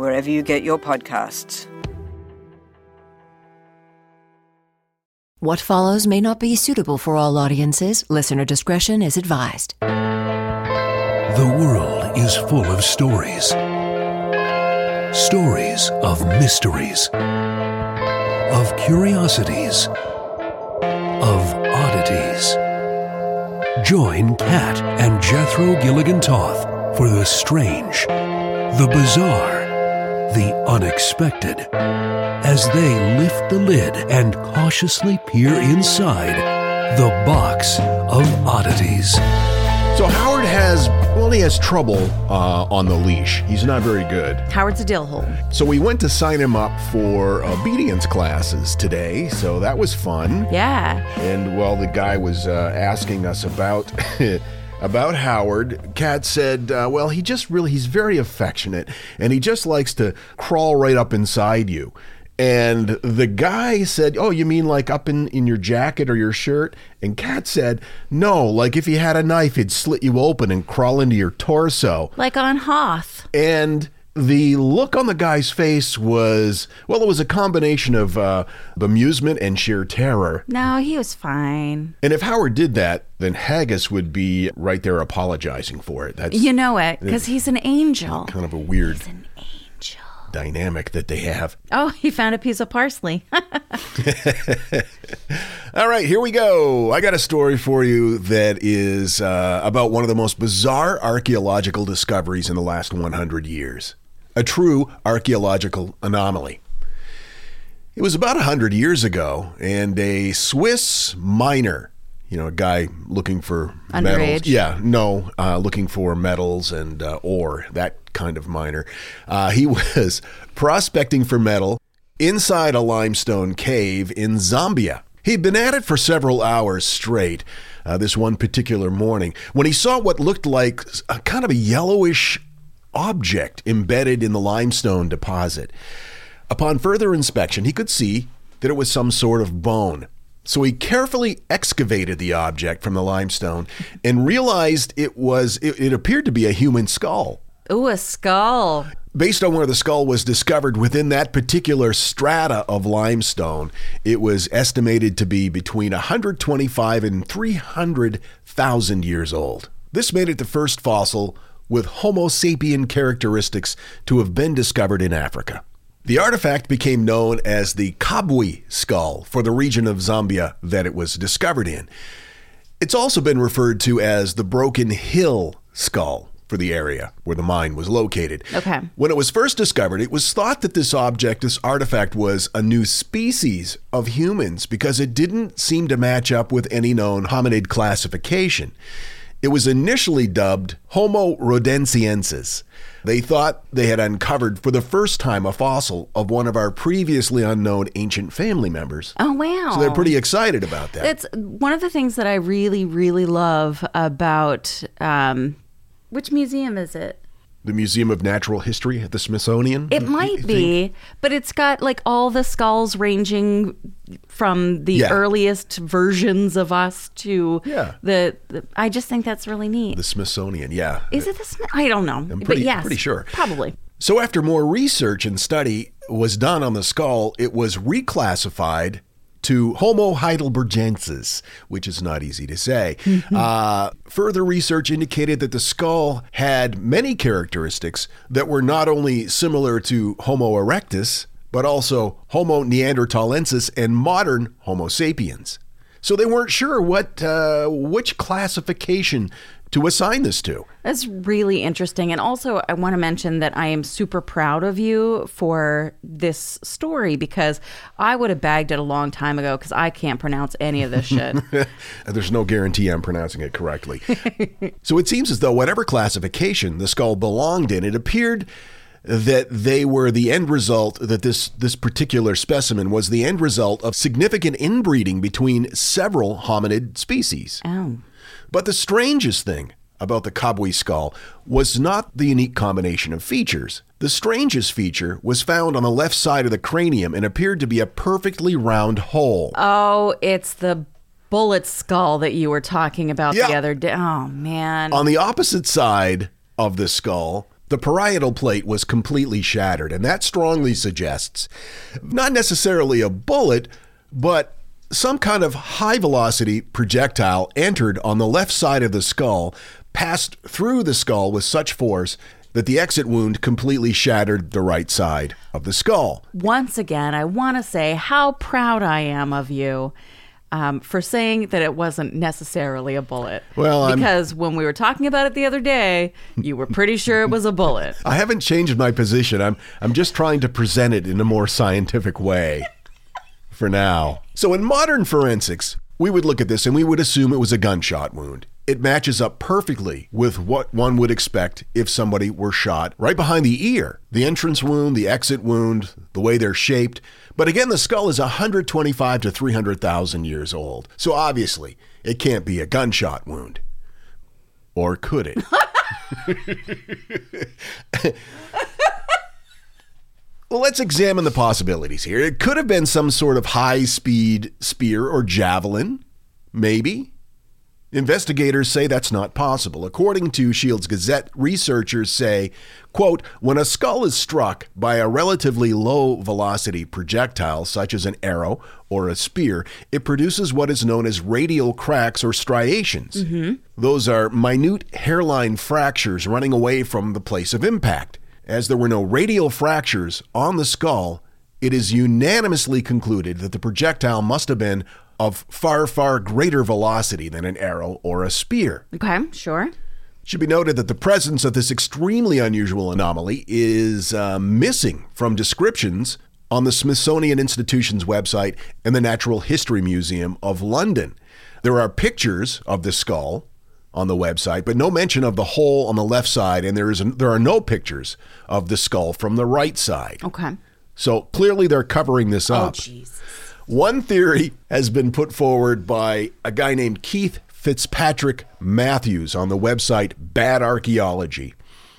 wherever you get your podcasts. What follows may not be suitable for all audiences. Listener discretion is advised. The world is full of stories. Stories of mysteries, of curiosities, of oddities. Join Kat and Jethro Gilligan Toth for the strange, the bizarre, the unexpected as they lift the lid and cautiously peer inside the box of oddities. So Howard has, well, he has trouble uh, on the leash. He's not very good. Howard's a dill hole. So we went to sign him up for obedience classes today. So that was fun. Yeah. And well, the guy was uh, asking us about. about Howard, Kat said, uh, "Well, he just really—he's very affectionate, and he just likes to crawl right up inside you." And the guy said, Oh, you mean like up in, in your jacket or your shirt? And Kat said, No, like if he had a knife, he'd slit you open and crawl into your torso. Like on Hoth. And the look on the guy's face was, well, it was a combination of uh, amusement and sheer terror. No, he was fine. And if Howard did that, then Haggis would be right there apologizing for it. That's You know it, because he's an angel. kind of a weird He's an angel. dynamic that they have. Oh, he found a piece of parsley. All right, here we go. I got a story for you that is uh, about one of the most bizarre archaeological discoveries in the last 100 years. A true archaeological anomaly. It was about 100 years ago, and a Swiss miner, you know, a guy looking for metals. Yeah, no, uh, looking for metals and uh, ore, that kind of miner. Uh, he was prospecting for metal inside a limestone cave in Zambia. He'd been at it for several hours straight. Uh, this one particular morning, when he saw what looked like a kind of a yellowish object embedded in the limestone deposit. Upon further inspection, he could see that it was some sort of bone. So he carefully excavated the object from the limestone and realized it was it, it appeared to be a human skull. Ooh, a skull. Based on where the skull was discovered within that particular strata of limestone, it was estimated to be between 125 and 300,000 years old. This made it the first fossil with Homo sapien characteristics to have been discovered in Africa. The artifact became known as the Kabwe skull for the region of Zambia that it was discovered in. It's also been referred to as the Broken Hill skull for the area where the mine was located. Okay. When it was first discovered, it was thought that this object, this artifact, was a new species of humans because it didn't seem to match up with any known hominid classification. It was initially dubbed Homo rhodesiensis. They thought they had uncovered for the first time a fossil of one of our previously unknown ancient family members. Oh, wow. So they're pretty excited about that. It's one of the things that I really, really love about. Um, which museum is it? The Museum of Natural History at the Smithsonian? It might be, but it's got like all the skulls ranging from the Yeah. earliest versions of us to Yeah. the, the. I just think that's really neat. The Smithsonian, yeah. Is it the? I don't know, I'm but pretty, yes, pretty sure. probably. So, after more research and study was done on the skull, it was reclassified to Homo heidelbergensis, which is not easy to say. uh, further research indicated that the skull had many characteristics that were not only similar to Homo erectus, but also Homo neanderthalensis and modern Homo sapiens. So they weren't sure what uh, which classification to assign this to. That's really interesting. And also, I want to mention that I am super proud of you for this story because I would have bagged it a long time ago because I can't pronounce any of this shit. There's no guarantee I'm pronouncing it correctly. so it seems as though whatever classification the skull belonged in, it appeared that they were the end result that this this particular specimen was the end result of significant inbreeding between several hominid species. oh. But the strangest thing about the Kabwe skull was not the unique combination of features. The strangest feature was found on the left side of the cranium and appeared to be a perfectly round hole. Oh, it's the bullet skull that you were talking about Yeah. the other day. Oh, man. On the opposite side of the skull, the parietal plate was completely shattered, and that strongly suggests not necessarily a bullet, but some kind of high velocity projectile entered on the left side of the skull, passed through the skull with such force that the exit wound completely shattered the right side of the skull. Once again, I want to say how proud I am of you. Um, for saying that it wasn't necessarily a bullet. Well, I'm- because when we were talking about it the other day, you were pretty sure it was a bullet. I haven't changed my position. I'm I'm just trying to present it in a more scientific way for now. So in modern forensics, we would look at this and we would assume it was a gunshot wound. It matches up perfectly with what one would expect if somebody were shot right behind the ear. The entrance wound, the exit wound, the way they're shaped. But again, the skull is 125 to 300,000 years old. So obviously, it can't be a gunshot wound. Or could it? Well, let's examine the possibilities here. It could have been some sort of high speed spear or javelin, maybe. Investigators say that's not possible. According to Shields Gazette, researchers say, quote, when a skull is struck by a relatively low velocity projectile, such as an arrow or a spear, it produces what is known as radial cracks or striations. Mm-hmm. Those are minute hairline fractures running away from the place of impact. As there were no radial fractures on the skull, it is unanimously concluded that the projectile must have been of far, far greater velocity than an arrow or a spear. Okay, sure. It should be noted that the presence of this extremely unusual anomaly is uh, missing from descriptions on the Smithsonian Institution's website and the Natural History Museum of London. There are pictures of the skull on the website, but no mention of the hole on the left side, and there is there are no pictures of the skull from the right side. Okay. So clearly they're covering this Oh, up. jeez. One theory has been put forward by a guy named Keith Fitzpatrick Matthews on the website Bad Archaeology,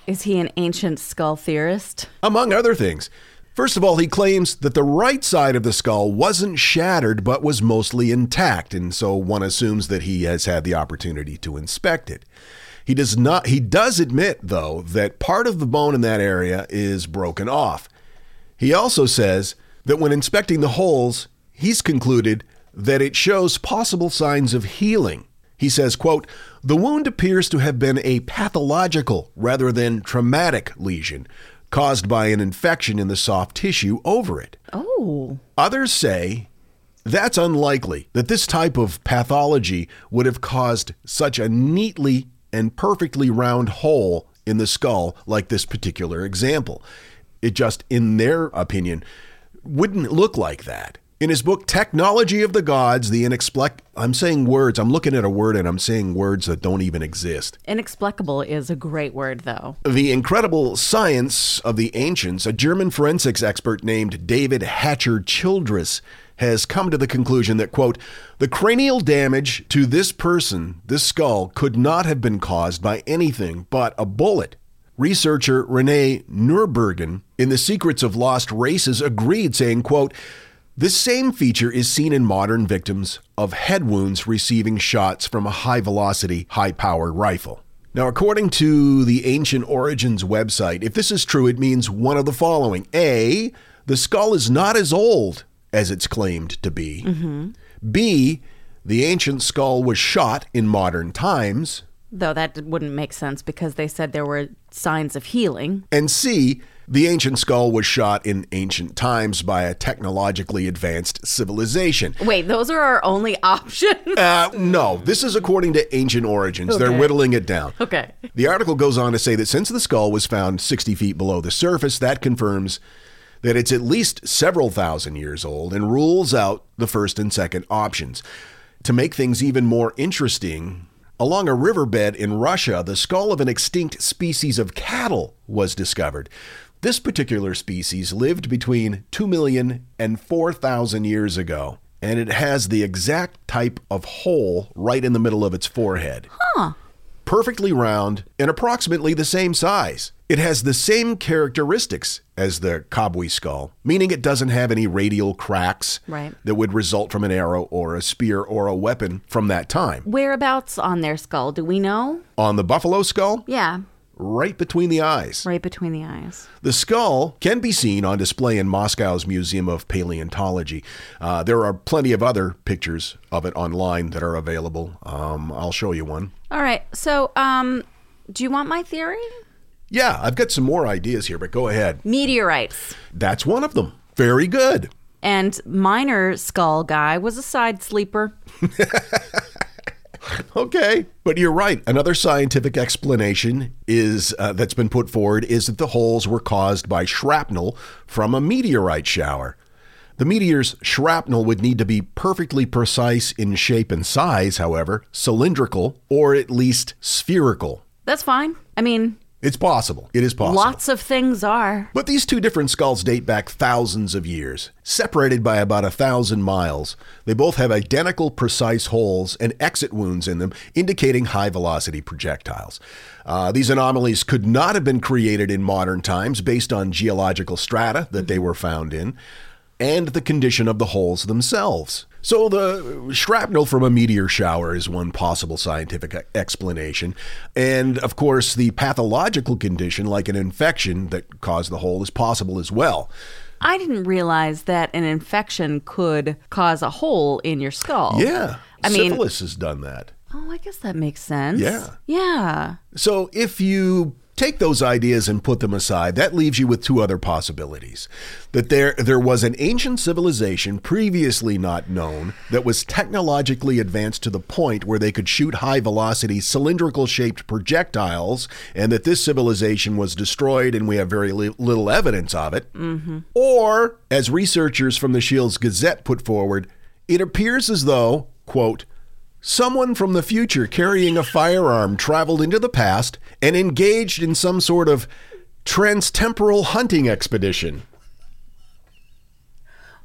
Is he an ancient skull theorist? among other things. First of all, he claims that the right side of the skull wasn't shattered but was mostly intact, and so one assumes that he has had the opportunity to inspect it. He does not he does admit though that part of the bone in that area is broken off. He also says that when inspecting the holes, he's concluded that it shows possible signs of healing. He says, quote, "The wound appears to have been a pathological rather than traumatic lesion caused by an infection in the soft tissue over it." Oh. Others say that's unlikely, that this type of pathology would have caused such a neatly and perfectly round hole in the skull like this particular example. It just, in their opinion, wouldn't look like that. In his book, Technology of the Gods, the inexplic I'm saying words, I'm looking at a word and I'm saying words that don't even exist. Inexplicable is a great word, though. The Incredible Science of the Ancients, a German forensics expert named David Hatcher Childress has come to the conclusion that, quote, the cranial damage to this person, this skull, could not have been caused by anything but a bullet. Researcher Rene Noorbergen in The Secrets of Lost Races agreed, saying, quote, this same feature is seen in modern victims of head wounds receiving shots from a high velocity, high powered rifle. Now, according to the Ancient Origins website, if this is true, it means one of the following A, the skull is not as old as it's claimed to be. B, the ancient skull was shot in modern times. Though that wouldn't make sense because they said there were signs of healing. And C, the ancient skull was shot in ancient times by a technologically advanced civilization. Wait, those are our only options. Uh, no, this is according to ancient origins. They're whittling it down. Okay. The article goes on to say that since the skull was found 60 feet below the surface, that confirms that it's at least several thousand years old and rules out the first and second options. To make things even more interesting, along a riverbed in Russia, the skull of an extinct species of cattle was discovered. This particular species lived between 2 million and 4,000 years ago, and it has the exact type of hole right in the middle of its forehead Huh. perfectly round and approximately the same size. It has the same characteristics as the Kabwe skull, meaning it doesn't have any radial cracks Right. that would result from an arrow or a spear or a weapon from that time. Whereabouts on their skull? Do we know? On the buffalo skull, Yeah, right between the eyes. right between the eyes. The skull can be seen on display in Moscow's Museum of Paleontology. Uh, there are plenty of other pictures of it online that are available. Um, I'll show you one. All right. So, um, do you want my theory? Yeah, I've got some more ideas here, but go ahead. Meteorites. That's one of them. Very good. And minor skull guy was a side sleeper. Okay, but you're right. Another scientific explanation is uh, that's been put forward is that the holes were caused by shrapnel from a meteorite shower. The meteor's shrapnel would need to be perfectly precise in shape and size, however, cylindrical or at least spherical. That's fine. I mean, It's possible. It is possible. lots of things are. But these two different skulls date back thousands of years, separated by about a thousand miles. They both have identical precise holes and exit wounds in them, indicating high velocity projectiles. Uh, these anomalies could not have been created in modern times based on geological strata that they were found in and the condition of the holes themselves. So, the shrapnel from a meteor shower is one possible scientific explanation. And of course, the pathological condition, like an infection that caused the hole, is possible as well. I didn't realize that an infection could cause a hole in your skull. Yeah. I mean- syphilis has done that. Oh, I guess that makes sense. Yeah. Yeah. So, if you take those ideas and put them aside, that leaves you with two other possibilities. That there there was an ancient civilization previously not known that was technologically advanced to the point where they could shoot high velocity cylindrical shaped projectiles and that this civilization was destroyed and we have very li- little evidence of it. Mm-hmm. Or as researchers from the Shields Gazette put forward, it appears as though, quote, Someone from the future carrying a firearm traveled into the past and engaged in some sort of transtemporal hunting expedition.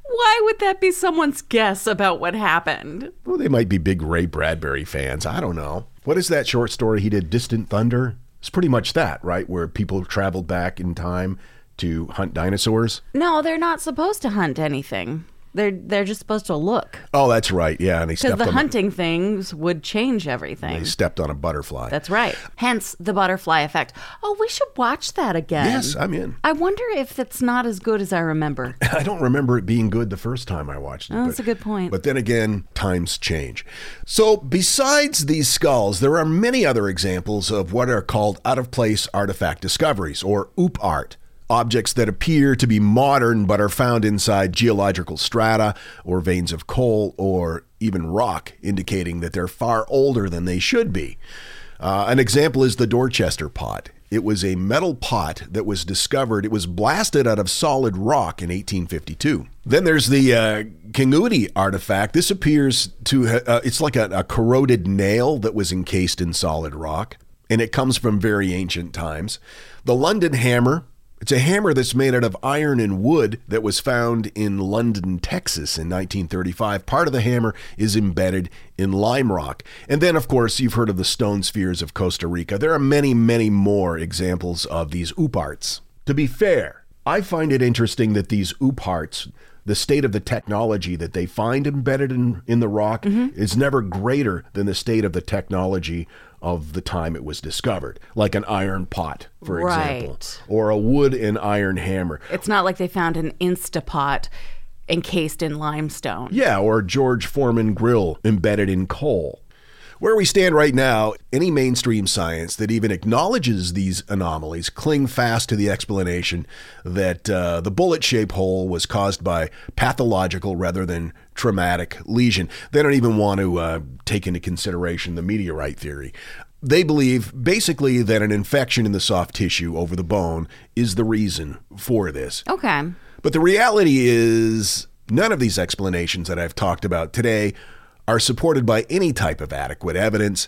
Why would that be someone's guess about what happened? Well, they might be big Ray Bradbury fans. I don't know. What is that short story he did, Distant Thunder? It's pretty much that, right? Where people traveled back in time to hunt dinosaurs. No, they're not supposed to hunt anything. They're they're just supposed to look Oh, that's right. Yeah, and they because stepped the on hunting things would change A, everything. they stepped on a butterfly. That's right. Hence the butterfly effect. Oh, we should watch that again. yes, I'm in. I wonder if it's not as good as I remember. I don't remember it being good the first time I watched it. Oh, that's a good point. But then again, times change. So, besides these skulls, there are many other examples of what are called out of place artifact discoveries, or OOP art. Objects that appear to be modern but are found inside geological strata or veins of coal or even rock, indicating that they're far older than they should be. Uh, an example is the Dorchester pot. It was a metal pot that was discovered. It was blasted out of solid rock in 1852. Then there's the uh, Kingoodie artifact. This appears to, uh, it's like a, a corroded nail that was encased in solid rock, and it comes from very ancient times. The London hammer. It's a hammer that's made out of iron and wood that was found in London, Texas in 1935. Part of the hammer is embedded in lime rock. And then, of course, you've heard of the stone spheres of Costa Rica. There are many, many more examples of these oop arts. To be fair, I find it interesting that these oop arts, the state of the technology that they find embedded in, in the rock, mm-hmm. is never greater than the state of the technology of the time it was discovered, like an iron pot, for example, or a wood and iron hammer. It's not like they found an Instapot encased in limestone. Yeah, or George Foreman grill embedded in coal. Where we stand right now, any mainstream science that even acknowledges these anomalies cling fast to the explanation that uh, the bullet shaped hole was caused by pathological rather than traumatic lesion. They don't even want to uh, take into consideration the meteorite theory. They believe basically that an infection in the soft tissue over the bone is the reason for this. Okay. But the reality is, none of these explanations that I've talked about today are supported by any type of adequate evidence.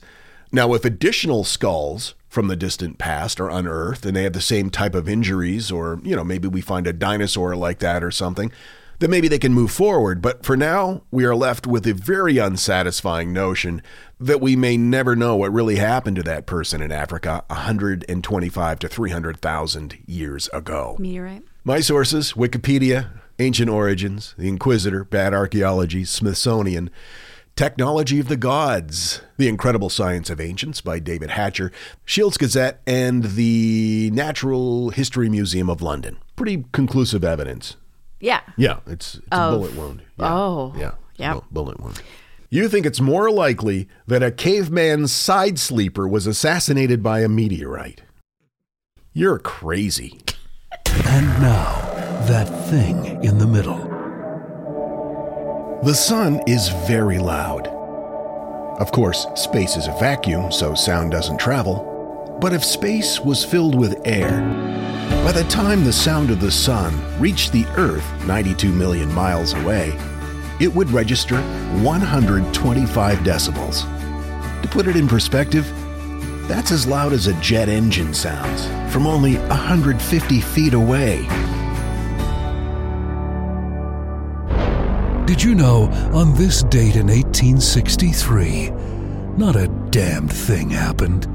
Now, if additional skulls from the distant past are unearthed and they have the same type of injuries, or, you know, maybe we find a dinosaur like that or something, then maybe they can move forward. But for now, we are left with a very unsatisfying notion that we may never know what really happened to that person in Africa 125 to 300,000 years ago. Meteorite. My sources Wikipedia, Ancient Origins, The Inquisitor, Bad Archaeology, Smithsonian, Technology of the Gods, The Incredible Science of Ancients by David Hatcher, Shields Gazette, and the Natural History Museum of London. Pretty conclusive evidence. Yeah. Yeah, it's, it's a bullet wound. Yeah. Oh, yeah. yeah. Bu- bullet wound. You think it's more likely that a caveman's side sleeper was assassinated by a meteorite? You're crazy. And now, that thing in the middle. The sun is very loud. Of course, space is a vacuum, so sound doesn't travel. But if space was filled with air, by the time the sound of the sun reached the Earth 92 million miles away, it would register 125 decibels. To put it in perspective, that's as loud as a jet engine sounds from only 150 feet away. Did you know on this date in 1863, not a damned thing happened?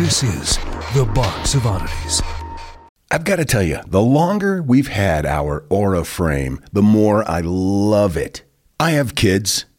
This is the Box of Oddities. I've got to tell you, the longer we've had our Aura frame, the more I love it. I have kids,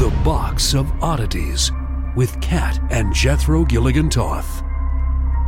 The Box of Oddities with Kat and Jethro Gilligan Toth.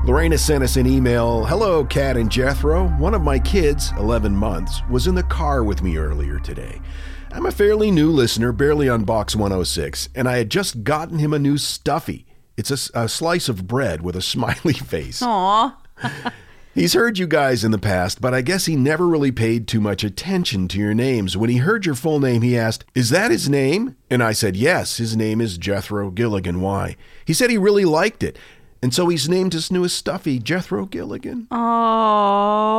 Lorena sent us an email. Hello, Kat and Jethro. One of my kids, 11 months, was in the car with me earlier today. I'm a fairly new listener, barely on Box 106, and I had just gotten him a new stuffy. It's a, a slice of bread with a smiley face. Aw. He's heard you guys in the past, but I guess he never really paid too much attention to your names. When he heard your full name, he asked, Is that his name? And I said, Yes, his name is Jethro Gilligan. Why? He said he really liked it. And so he's named his newest stuffy Jethro Gilligan. Oh.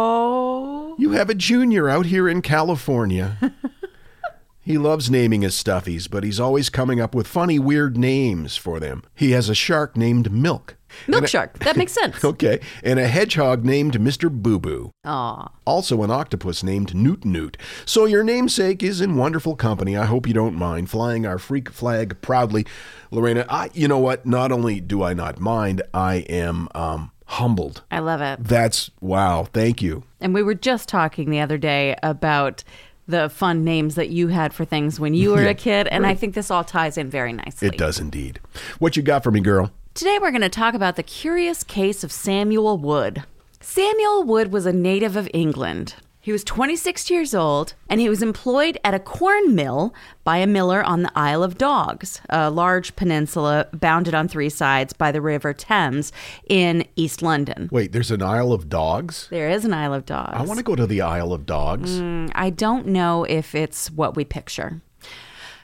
You have a junior out here in California. he loves naming his stuffies, but he's always coming up with funny, weird names for them. He has a shark named Milk. Milk shark. That makes sense. Okay, and a hedgehog named Mr. Boo Boo. Aw. Also, an octopus named Newt Newt. So, your namesake is in wonderful company. I hope you don't mind flying our freak flag proudly. Lorena, I, you know what? Not only do I not mind, I am um, humbled. I love it. That's wow. Thank you. And we were just talking the other day about the fun names that you had for things when you were Yeah, a kid. And I think this all ties in very nicely. It does indeed. What you got for me, girl? Today we're going to talk about the curious case of Samuel Wood. Samuel Wood was a native of England. He was 26 years old and he was employed at a corn mill by a miller on the Isle of Dogs, a large peninsula bounded on three sides by the River Thames in East London. Wait, there's an Isle of Dogs? There is an Isle of Dogs. I want to go to the Isle of Dogs. Hmm, I don't know if it's what we picture.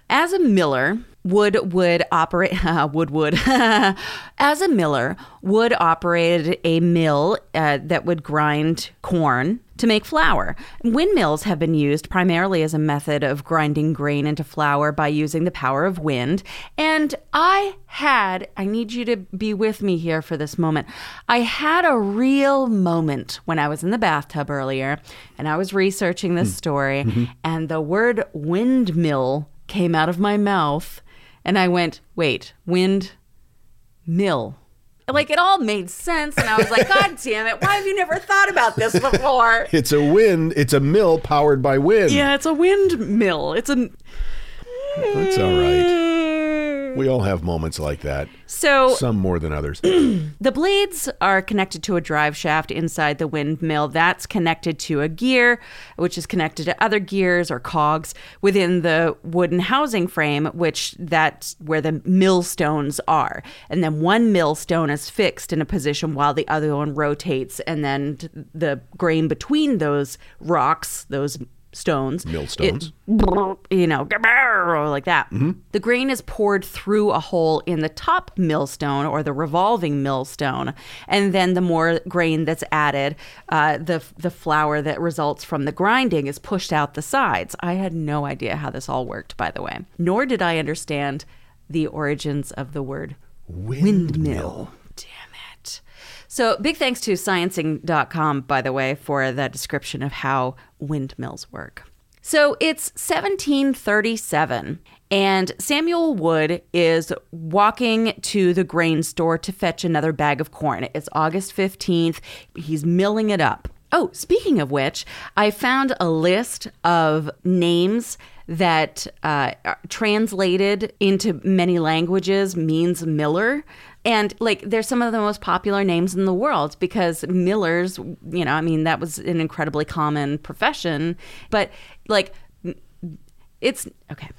As a miller, Wood would operate uh, Wood Wood. As a miller, Wood operated a mill uh, that would grind corn to make flour. Windmills have been used primarily as a method of grinding grain into flour by using the power of wind. And I had, I need you to be with me here for this moment. I had a real moment when I was in the bathtub earlier and I was researching this hmm. story, mm-hmm. and the word windmill came out of my mouth. And I went, wait, wind mill. Like it all made sense. And I was like, God damn it, why have you never thought about this before? It's a wind. It's a mill powered by wind. Yeah, it's a windmill. It's a. That's all right. We mm. all have moments like that. So Some more than others. the blades are connected to a drive shaft inside the windmill. That's connected to a gear, which is connected to other gears or cogs within the wooden housing frame, which that's where the millstones are. And then one millstone is fixed in a position while the other one rotates, and then the grain between those rocks, those stones, Millstones. it- you know, like that. The grain is poured through a hole in the top millstone or the revolving millstone, and then the more grain that's added, uh, the the flour that results from the grinding is pushed out the sides. I had no idea how this all worked, by the way. Nor did I understand the origins of the word windmill. Damn it. So, big thanks to sciencing.com, by the way, for that description of how windmills work. So, it's 1737, and Samuel Wood is walking to the grain store to fetch another bag of corn. It's August 15th. He's milling it up. Oh, speaking of which, I found a list of names that uh, translated into many languages means miller. And like, they're some of the most popular names in the world because millers, you know, I mean, that was an incredibly common profession. But like, It's okay.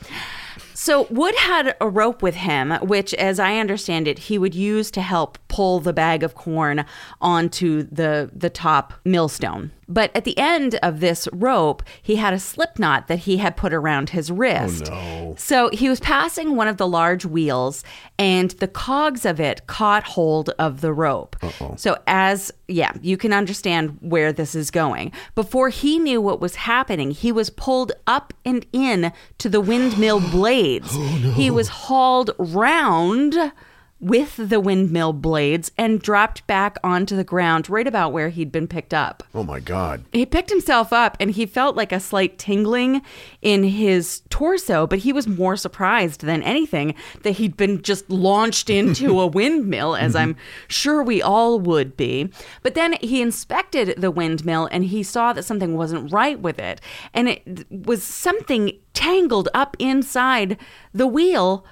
So Wood had a rope with him, which, as I understand it, he would use to help pull the bag of corn onto the the top millstone. But at the end of this rope, he had a slip knot that he had put around his oh, wrist. Oh, no. So he was passing one of the large wheels, and the cogs of it caught hold of the rope. So, as yeah, you can understand where this is going. Before he knew what was happening, he was pulled up and in to the windmill blades. Oh, he was hauled round with the windmill blades and dropped back onto the ground right about where he'd been picked up. Oh my God. He picked himself up and he felt like a slight tingling in his torso, but he was more surprised than anything that he'd been just launched into a windmill, as I'm mm-hmm. sure we all would be. But then he inspected the windmill and he saw that something wasn't right with it. And it was something tangled up inside the wheel.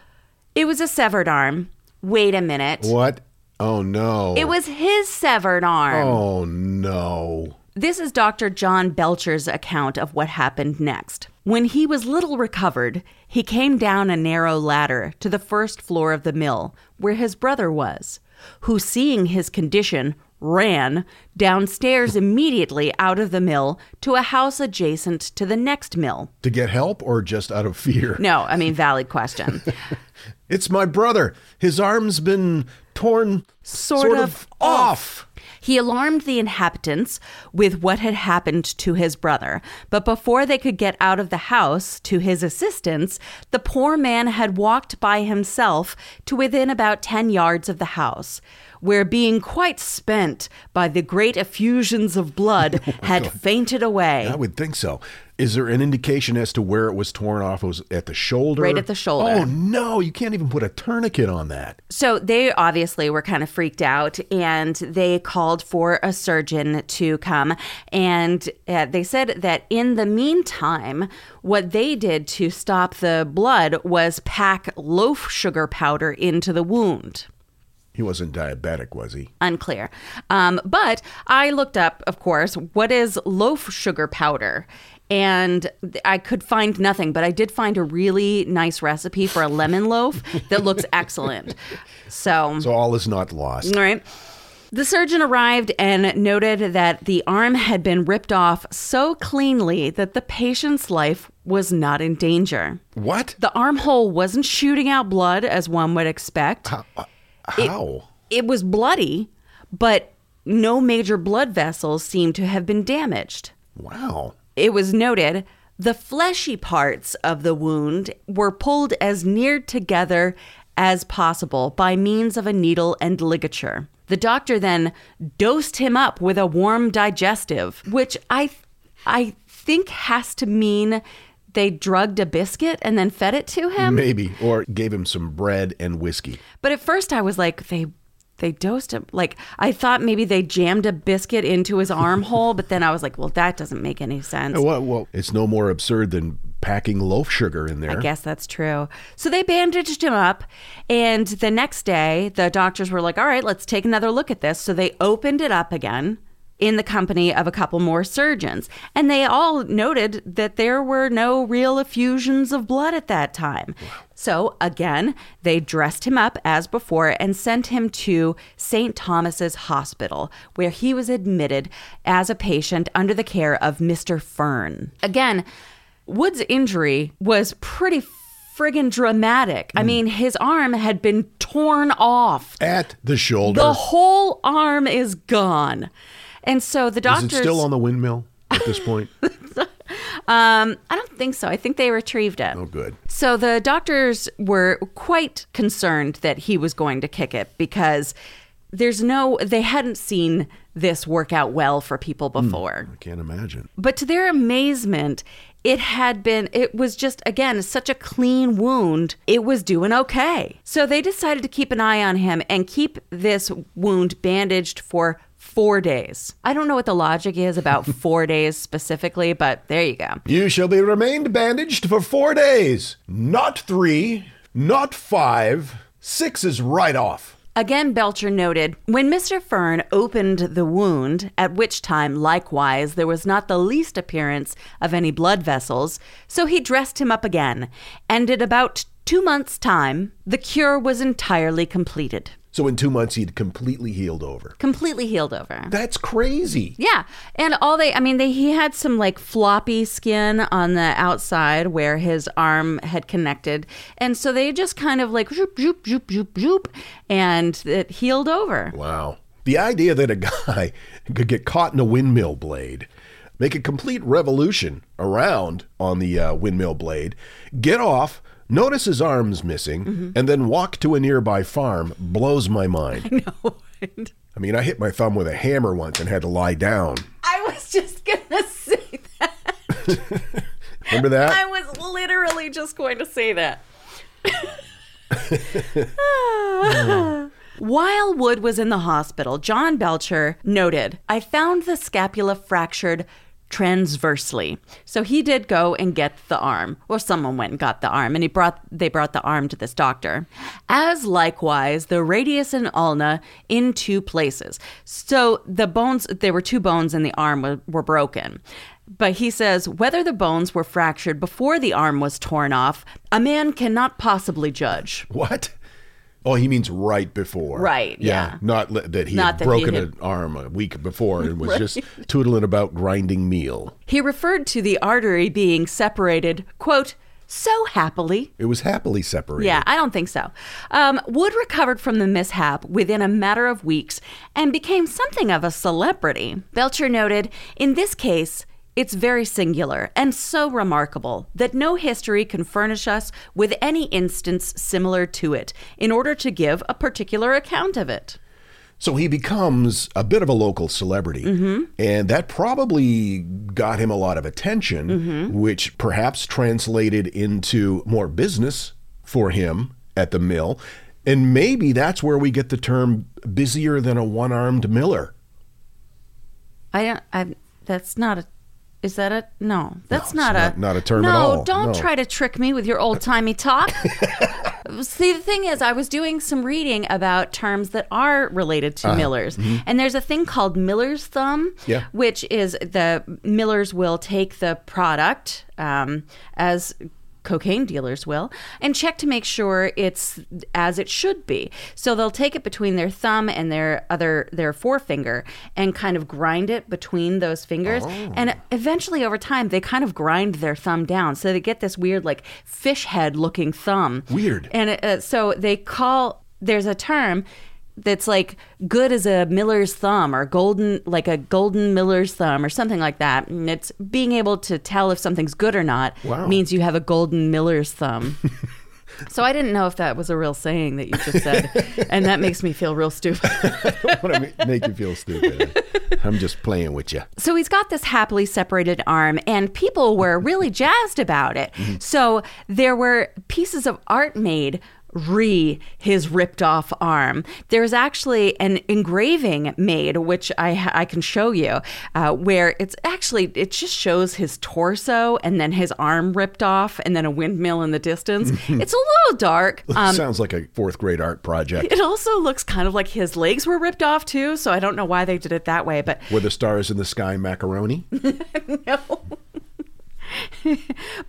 It was a severed arm. Wait a minute. What? Oh no. It was his severed arm. Oh no. This is Dr. John Belchier's account of what happened next. When he was little recovered, he came down a narrow ladder to the first floor of the mill, where his brother was, who, seeing his condition, ran downstairs immediately out of the mill to a house adjacent to the next mill. To get help or just out of fear? No, I mean, valid question. It's my brother. His arm's been torn Sort of off. He alarmed the inhabitants with what had happened to his brother, but before they could get out of the house to his assistance, the poor man had walked by himself to within about 10 yards of the house, where being quite spent by the great effusions of blood, had fainted away. I would think so. Is there an indication as to where it was torn off? It was at the shoulder? Right at the shoulder. Oh no, you can't even put a tourniquet on that. So they obviously were kind of freaked out and they called for a surgeon to come. And uh, they said that in the meantime, what they did to stop the blood was pack loaf sugar powder into the wound. He wasn't diabetic, was he? Unclear. Um, but I looked up, of course, what is loaf sugar powder? And I could find nothing, but I did find a really nice recipe for a lemon loaf that looks excellent. So, So all is not lost. all right. The surgeon arrived and noted that the arm had been ripped off so cleanly that the patient's life was not in danger. What? The armhole wasn't shooting out blood as one would expect. How? It was bloody, but no major blood vessels seemed to have been damaged. wow. It was noted the fleshy parts of the wound were pulled as near together as possible by means of a needle and ligature. The doctor then dosed him up with a warm digestive, which I I think has to mean they drugged a biscuit and then fed it to him. Maybe. Or gave him some bread and whiskey. But at first I was like, they they dosed him. Like I thought maybe they jammed a biscuit into his armhole, but then I was like, well, that doesn't make any sense. Well, well, it's no more absurd than packing loaf sugar in there. I guess that's true. So they bandaged him up, and the next day the doctors were like, all right, let's take another look at this. So they opened it up again in the company of a couple more surgeons. And they all noted that there were no real effusions of blood at that time. So again, they dressed him up as before and sent him to St. Thomas's Hospital, where he was admitted as a patient under the care of Mr. Fern. Again, Wood's injury was pretty friggin' dramatic. I hmm. mean, his arm had been torn off. At the shoulder. The whole arm is gone. And so the Is doctors it still on the windmill at this point? um I don't think so. I think they retrieved it. oh, good. So the doctors were quite concerned that he was going to kick it because there's no they hadn't seen this work out well for people before. I can't imagine. But to their amazement, it had been, it was just, again, such a clean wound. It was doing okay. So they decided to keep an eye on him and keep this wound bandaged for four days. I don't know what the logic is about four days specifically, but there you go. You shall be remained bandaged for four days. Not three, not five. Six is right off. Again, Belchier noted when Mr. Fern opened the wound, at which time, likewise, there was not the least appearance of any blood vessels, so he dressed him up again, and in about two months' time, the cure was entirely completed. So in two months, he'd completely healed over. Completely healed over. That's crazy. Yeah, and all they, I mean, they, he had some like floppy skin on the outside where his arm had connected, and so they just kind of like zoop, zoop, zoop, zoop, zoop, and it healed over. Wow. The idea that a guy could get caught in a windmill blade, make a complete revolution around on the uh, windmill blade, get off, notice his arm's missing, Mm-hmm. and then walk to a nearby farm blows my mind. No, I mean, I hit my thumb with a hammer once and had to lie down. I was just gonna say that. Remember that? I was literally just going to say that. While Wood was in the hospital, John Belchier noted, I found the scapula fractured transversely. So he did go and get the arm, or someone went and got the arm, and he brought they brought the arm to this doctor. As likewise the radius and ulna in two places. So the bones there were two bones in the arm were, were broken. But he says whether the bones were fractured before the arm was torn off, a man cannot possibly judge. What? Oh, he means right before. Right, yeah. Not li- that he Not had that he broken had- an arm a week before and was just tootling about grinding meal. He referred to the artery being separated, quote, so happily. It was happily separated. Yeah, I don't think so. Um, Wood recovered from the mishap within a matter of weeks and became something of a celebrity. Belchier noted, in this case, it's very singular and so remarkable that no history can furnish us with any instance similar to it in order to give a particular account of it. So he becomes a bit of a local celebrity. Mm-hmm. And that probably got him a lot of attention, Mm-hmm. which perhaps translated into more business for him at the mill. And maybe that's where we get the term busier than a one armed miller. I don't. I. That's not a. Is that a no? That's it's not, not- a not a term no, at all. don't No. try to trick me with your old timey talk. See, the thing is, I was doing some reading about terms that are related to millers, and there's a thing called miller's thumb. Yeah. which is the millers will take the product um, as cocaine dealers will and check to make sure it's as it should be. So they'll take it between their thumb and their other their forefinger and kind of grind it between those fingers. And eventually over time they kind of grind their thumb down. So they get this weird like fish head looking thumb. Weird. and uh, so they call there's a term that's like good as a miller's thumb or golden like a golden miller's thumb or something like that and it's being able to tell if something's good or not Wow. means you have a golden miller's thumb so i didn't know if that was a real saying that you just said and that makes me feel real stupid I want to make you feel stupid. I'm just playing with you. So he's got this happily separated arm, and people were really jazzed about it. Mm-hmm. So there were pieces of art made re his ripped off arm. There's actually an engraving made, which I I can show you, uh, where it's actually it just shows his torso and then his arm ripped off, and then a windmill in the distance. it's a little dark. Um, Sounds like a fourth grade art project. it also looks kind of like his legs were ripped off too, so I don't know why they did it that way, but Were the stars in the sky macaroni?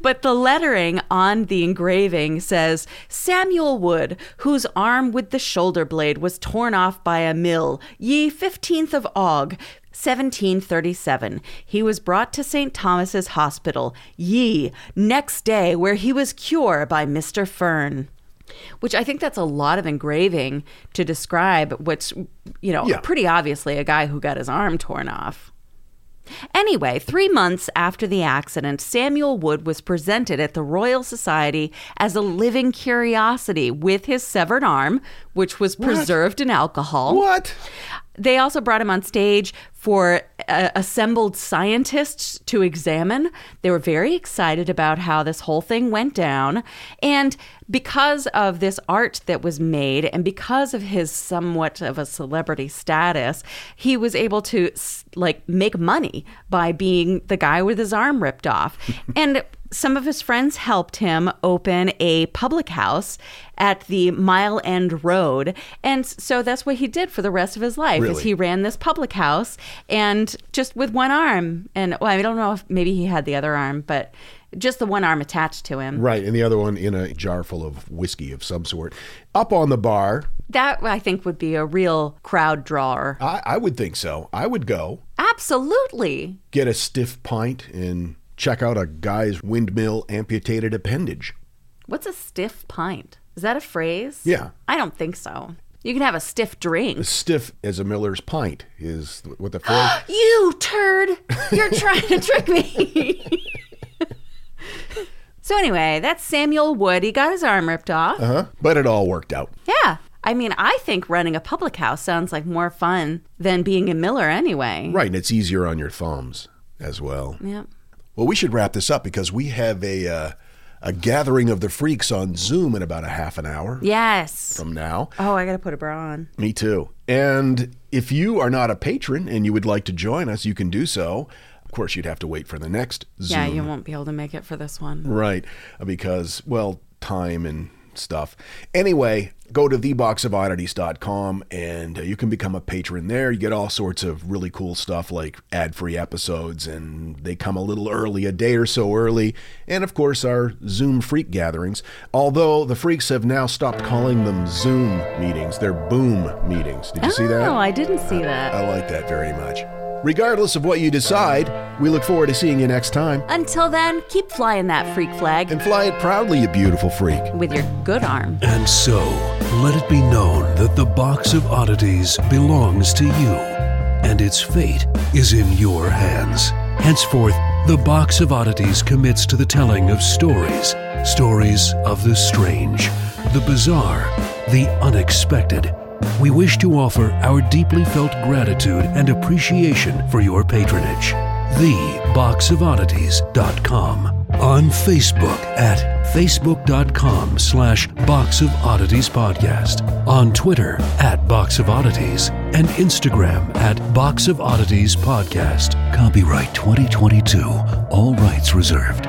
But the lettering on the engraving says Samuel Wood, whose arm with the shoulder blade was torn off by a mill, ye 15th of Aug, 1737. He was brought to St. Thomas's Hospital, ye, next day, where he was cured by Mr. Ferne. Which I think that's a lot of engraving to describe what's, you know, Yeah. pretty obviously a guy who got his arm torn off. Anyway, three months after the accident, Samuel Wood was presented at the Royal Society as a living curiosity with his severed arm, which was preserved in alcohol. What? They also brought him on stage for assembled scientists to examine. They were very excited about how this whole thing went down. And because of this art that was made and because of his somewhat of a celebrity status, he was able to like make money by being the guy with his arm ripped off. and some of his friends helped him open a public house at the Mile End Road. And so that's what he did for the rest of his life is he ran this public house and just with one arm. And well, I don't know if maybe he had the other arm, but just the one arm attached to him. Right, and the other one in a jar full of whiskey of some sort. Up on the bar, That I think would be a real crowd drawer. I, I would think so. I would go Absolutely. get a stiff pint and check out a guy's windmill amputated appendage. What's a stiff pint? Is that a phrase? Yeah. I don't think so. You can have a stiff drink. As stiff as a Miller's pint is what the phrase. You turd! You're trying to trick me. so anyway, that's Samuel Wood. He got his arm ripped off. uh-huh. But it all worked out. Yeah. I mean, I think running a public house sounds like more fun than being a Miller anyway. Right, and it's easier on your thumbs as well. Yep. Well, we should wrap this up because we have a uh, a gathering of the freaks on Zoom in about a half an hour Yes. from now. Oh, I got to put a bra on. Me too. And if you are not a patron and you would like to join us, you can do so. Of course, you'd have to wait for the next Zoom. Yeah, you won't be able to make it for this one. Right, because, well, time and stuff. Anyway, go to theboxofoddities.com and uh, you can become a patron there. You get all sorts of really cool stuff like ad free episodes, and they come a little early, a day or so early. And of course, our Zoom freak gatherings. Although the freaks have now stopped calling them Zoom meetings, they're Boom meetings. Did you see that? Oh, I didn't see that. I like that very much. Regardless of what you decide, we look forward to seeing you next time. Until then, keep flying that freak flag And fly it proudly, you beautiful freak. with your good arm. And so, let it be known that the Box of Oddities belongs to you, and its fate is in your hands. Henceforth, the Box of Oddities commits to the telling of stories stories of the strange, the bizarre, the unexpected. We wish to offer our deeply felt gratitude and appreciation for your patronage. TheBoxOfOddities.com. On Facebook at facebook.com slash Box of Oddities Podcast. On Twitter at Box of Oddities. And Instagram at Box of Oddities Podcast. Copyright 2022. All rights reserved.